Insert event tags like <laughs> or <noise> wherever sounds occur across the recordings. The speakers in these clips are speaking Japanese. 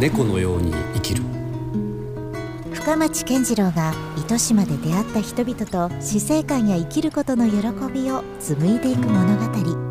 猫のように生きる。深町健次郎が糸島で出会った人々と死生観や生きることの喜びを紡いでいく物語。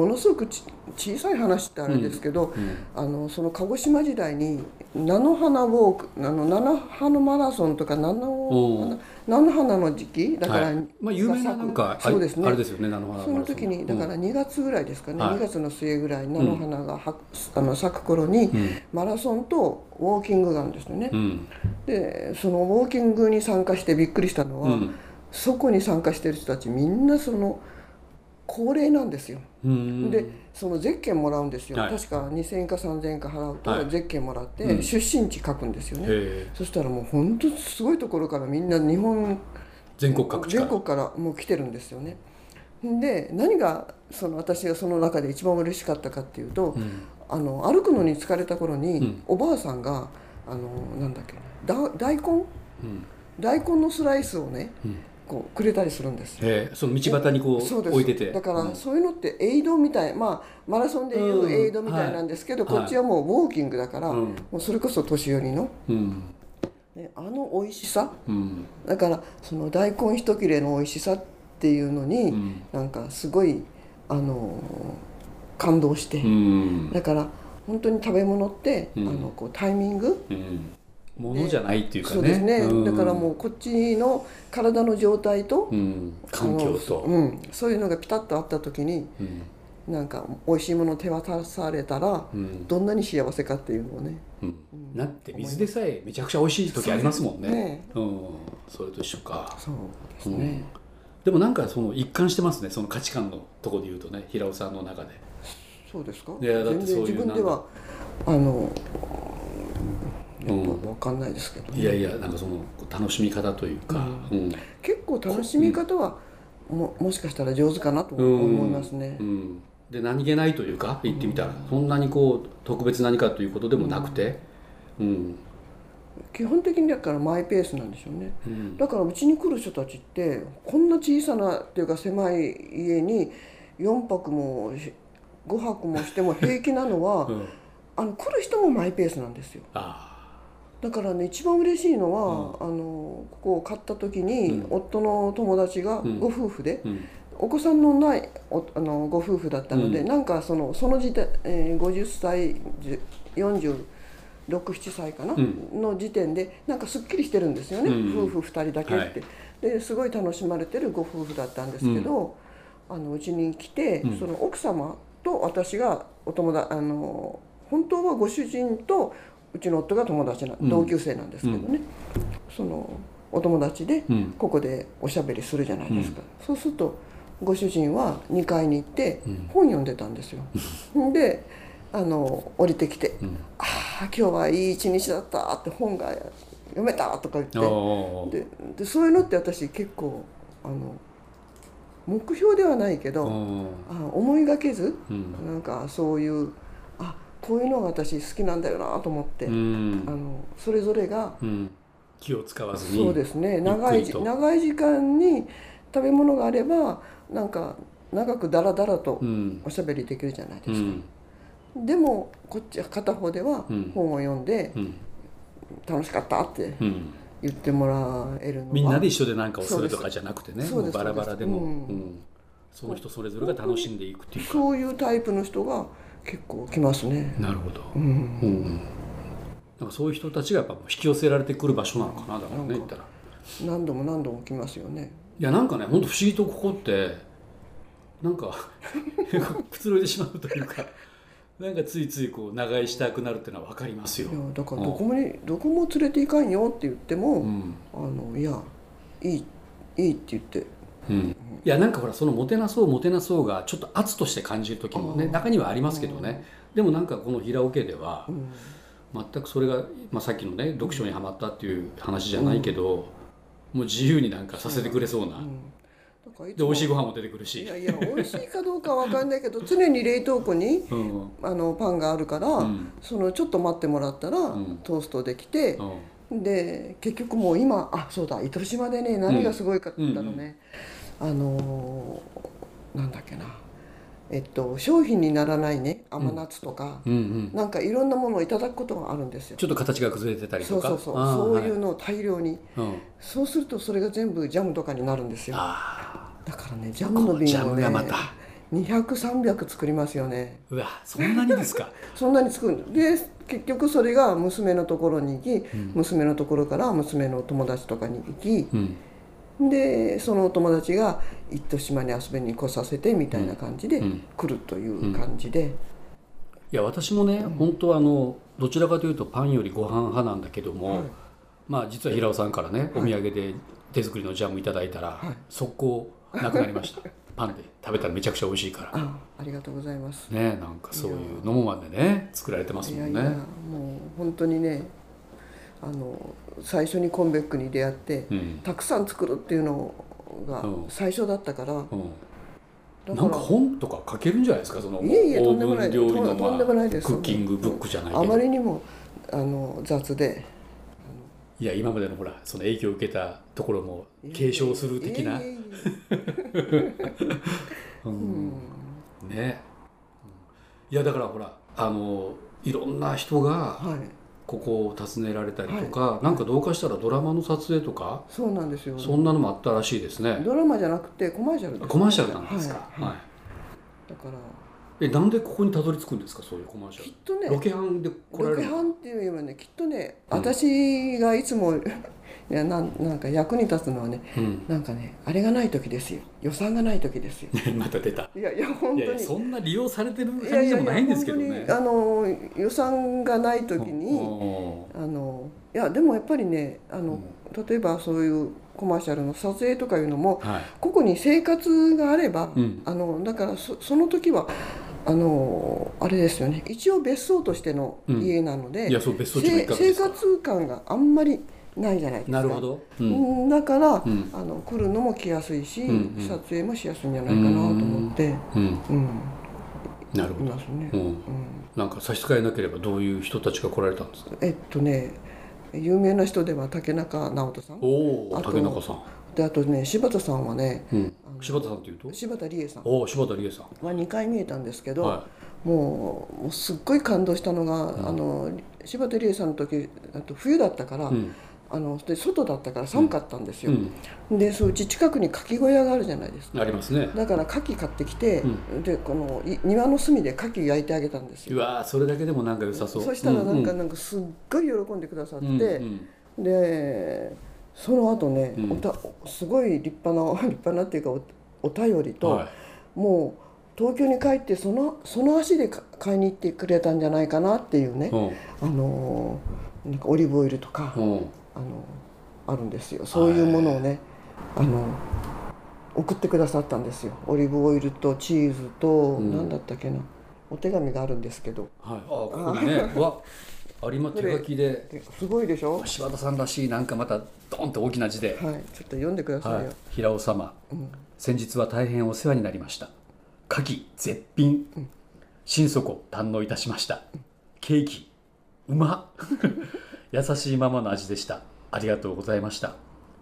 ものすごくち小さい話ってあれですけど、あのその鹿児島時代に菜の花ウォークあの菜の花マラソンとか菜の菜の花の時期だから、はい。まあ、有名ななんかそうですねあれですよね菜の花その時にだから2月ぐらいですかね、2月の末ぐらい菜の花がは、あの咲く頃に、マラソンとウォーキングがあるんですよね、でそのウォーキングに参加してびっくりしたのは、そこに参加してる人たちみんなその高齢なんですよ。でそのゼッケンもらうんですよ、はい、確か2,000円か3,000円か払うとゼッケンもらって、出身地書くんですよね、そしたらもう本当すごいところからみんな日本全国各地全国からもう来てるんですよね。で何がその私がその中で一番嬉しかったかっていうと、うん、あの歩くのに疲れた頃に、うん、おばあさんがあのなんだっけ大根、うん、大根のスライスをね、こうくれたりするんです。えー、その道端にこう置いてて。だからそういうのってエイドみたい、まあマラソンでいうエイドみたいなんですけど、こっちはもうウォーキングだから、もうそれこそ年寄りの。ね、あの美味しさ、だからその大根一切れの美味しさっていうのに、なんかすごいあの感動して、だから本当に食べ物って、あのこうタイミング、ものじゃないっていうかね。そうですね、うん、だからもうこっちの体の状態と、うん、環境と、うん、そういうのがピタッとあった時に、うん、なんか美味しいものを手渡されたら、うん、どんなに幸せかっていうのをね、うん。だって水でさえめちゃくちゃ美味しい時ありますもんね。ね、うん、それと一緒か。そうですね、でもなんかその一貫してますね。その価値観のところで言うとね平尾さんの中で。そうですか？いやだってそういう自分ではあの分かんないですけど、ね、いやいやなんかその楽しみ方というか、うん、結構楽しみ方はももしかしたら上手かなと思いますね。うん。で何気ないというか言ってみたら、そんなにこう特別何かということでもなくて、うん。基本的にだからマイペースなんでしょうね、うん、だからうちに来る人たちってこんな小さなっていうか狭い家に4泊も5泊もしても平気なのは、うん、あの来る人もマイペースなんですよ。あだからね一番嬉しいのは、うん、あのここを買った時に、うん、夫の友達がご夫婦で、うん、お子さんのないおあのご夫婦だったので、うん、なんかそのその時点、えー、50歳467歳かな、の時点でなんかすっきりしてるんですよね、夫婦2人だけって。はい、ですごい楽しまれてるご夫婦だったんですけど、あのうちに来て、その奥様と私がお友達あの本当はご主人とうちの夫が友達な、同級生なんですけどね、そのお友達でここでおしゃべりするじゃないですか、そうするとご主人は2階に行って本読んでたんですよ。<laughs> であの降りてきて「ああ今日はいい一日だった」って本が読めたとか言って。ででそういうのって私結構あの目標ではないけどあ思いがけず、うん、なんかそういうこういうのが私好きなんだよなと思って、うん、あのそれぞれが、うん、気を使わずにそうですね。長い長い時間に食べ物があればなんか長くダラダラとおしゃべりできるじゃないですか、うん、でもこっち片方では本を読んで、楽しかったって言ってもらえるのはみんなで一緒で何かをするとかじゃなくてねバラバラでも、その人それぞれが楽しんでいくっていうか。そういうタイプの人が結構来ますね。なるほど。うん。うん、なんかそういう人たちがやっぱ引き寄せられてくる場所なのかなだからね言ったら。何度も何度も来ますよね。いやなんかね本当不思議とここってなんか <laughs> くつろいでしまうというか。<laughs> なんかついついこう長居したくなるっていうのは分かりますよ。いやだからどこもどこも連れていかんよって言っても、うん、あのいやいいいいって言ってうん、いやなんかほらそのもてなそうもてなそうがちょっと圧として感じる時もね中にはありますけどね、でもなんかこの平尾家では、全くそれが、まあ、さっきのね読書にはまったっていう話じゃないけど、もう自由になんかさせてくれそうな。で美味しいご飯も出てくるし。いやいや美味しいかどうかわかんないけど常に冷凍庫に、うん、あのパンがあるから、うん、そのちょっと待ってもらったら、うん、トーストできて、で結局もう今あそうだ糸島でね何がすごいかったのね、うん、あのー、なんだっけな。えっと、商品にならないね甘夏とか、うんうん。なんかいろんなものをいただくことがあるんですよ。ちょっと形が崩れてたりとか。そうそうそう。そういうはのを大量に、うん、そうするとそれが全部ジャムとかになるんですよ。あだからねジャムの瓶をねムがまた。200300作りますよね。うわそんなにですか。<laughs> そんなに作る。んで結局それが娘のところに行き、娘のところから娘の友達とかに行き、うんでそのお友達が糸島に遊びに来させてみたいな感じでうん。来るという感じで、いや私もね、本当はあのどちらかというとパンよりご飯派なんだけども、はい。まあ実は平尾さんからねお土産で手作りのジャムいただいたら、はい。速攻なくなりました。<laughs> パンで食べたらめちゃくちゃ美味しいから。あありがとうございます。ねなんかそういうのもまでね作られてますもんね。もう本当にねあの最初にコンベックに出会って、うん。たくさん作るっていうのがうん。最初だったから、うん。だなんか本とか書けるんじゃないですか？そのいえいえとんでもない料理の、クッキングブックじゃないけあどまりにもあの雑で。いや今までのほらその影響を受けたところも継承する的な。ね、<laughs> うん。いやだからほらあのいろんな人がはいここを訪ねられたりとか、なんかどうかしたらドラマの撮影とかそうなんですよ。そんなのもあったらしいですね。ドラマじゃなくてコマーシャルです、コマーシャルなんですか、はい。はい。だからえなんでここにたどり着くんですか？そういうコマーシャル。きっとねロケハンで来られるの？ロケハンっていうよりもねきっとねうん。私がいつもいやなんなんか役に立つのはねうん。なんかねあれがない時ですよ。予算がない時ですよ。<laughs> また出た。いやいや本当に。いやいやそんな利用されてるいや感じでいやいやもないんですけど本当ねにあの予算がない時にうん。あのいやでもやっぱりねあの、例えばそういうコマーシャルの撮影とかいうのもはい。ここに生活があれば、うん。あのだからそその時はあのあれですよね。一応別荘としての家なので、いやそう別荘地の一せ生活感があんまりないじゃないですか。なるほど、ううん。んだから、ん。あの来るのも来やすいし、うんうん。撮影もしやすいんじゃないかなと思って、うん、うん、いなるほど、ますね。うん、うん。なんか差し支えなければどういう人たちが来られたんですか？えっとね有名な人では竹中直人さん。おおあと竹中さん、であとね柴田さんはねうん、柴田さんっていうと？柴田理恵さん。おお柴田理恵さん。は2回見えたんですけど、はもうもうすっごい感動したのが、あの柴田理恵さんの時あと冬だったから、うん。あので外だったから寒かったんですよ、うん。でそううち近くに牡蠣小屋があるじゃないですか。ありますね。だから牡蠣買ってきて、うでこのい庭の隅で牡蠣焼いてあげたんですよ。うわーそれだけでもなんか良さそう。そしたらなんか、うなんかすっごい喜んでくださって、うんうん。でその後ね、うん。おたすごい立派な <laughs> 立派なっていうかおお便りと、はい。もう東京に帰ってそのその足でか買いに行ってくれたんじゃないかなっていうね、あのーなんかオリーブオイルとか、うん。うんあのあるんですよ。そういうものをねあの送ってくださったんですよ。オリーブオイルとチーズと、ん。何だったっけな。お手紙があるんですけど。はい、あここにねうわ有馬手書きでですごいでしょ？柴田さんらしいなんかまたドンと大きな字ではい。ちょっと読んでくださいよ、はい、平尾様、先日は大変お世話になりました。牡蠣絶品、心底堪能いたしました。ケーキ。うまっ。<laughs> 優しいままの味でした。ありがとうございました。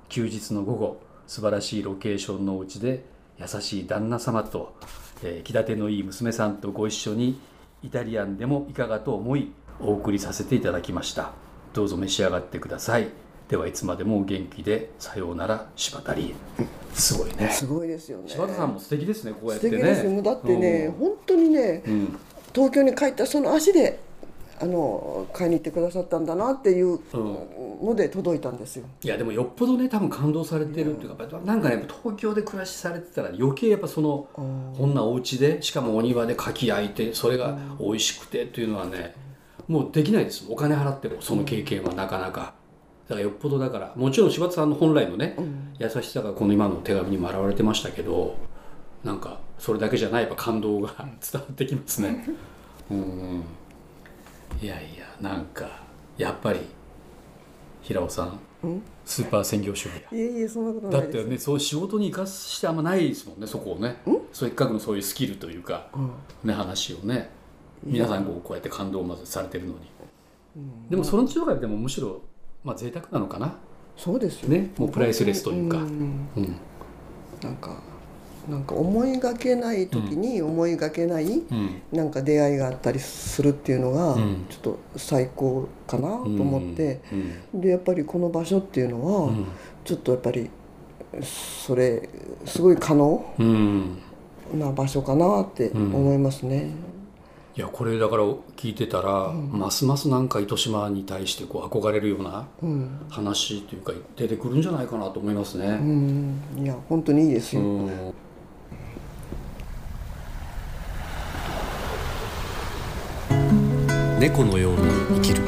休日の午後素晴らしいロケーションのお家で優しい旦那様と、えー気立てのいい娘さんとご一緒にイタリアンでもいかがと思いお送りさせていただきました。どうぞ召し上がってください。ではいつまでもお元気でさようなら柴田理恵。すごいね。すごいですよね。柴田さんも素敵ですねこうやってね。素敵ですよ。だってね、本当にねうん、うん東京に帰ったその足であの買いに行ってくださったんだなっていうので届いたんですよ。いやでもよっぽどね多分感動されてるっていうか、やっぱなんかね東京で暮らしされてたら余計やっぱそのこんなお家でしかもお庭で牡蠣焼いてそれが美味しくてっていうのはねもうできないです。お金払ってもその経験はなかなか。だからよっぽどだからもちろん柴田さんの本来のね、優しさがこの今の手紙にも表れてましたけどなんかそれだけじゃないやっぱ感動が伝わってきますね。<laughs> うんいやいやなんかやっぱり平尾さんうん。スーパー専業主婦や。いえいえそんなことだないです。ってねそう仕事に生かしてあんまないですもんねそこをね。せっかくのそういうスキルというか、ね話をね皆さんこうこうやって感動をまずされてるのに、でもその中ででもむしろまあ贅沢なのかな。そうですよ。ね。もうプライスレスというか。ん。うん。なんかなんか思いがけない時に思いがけないなんか出会いがあったりするっていうのがちょっと最高かなと思って。でやっぱりこの場所っていうのはちょっとやっぱりそれすごい可能な場所かなって思いますね。いやこれだから聞いてたら、うん、ますますなんか糸島に対してこう憧れるような話というか出てくるんじゃないかなと思いますね。うん、いや本当にいいですよ。猫のように生きる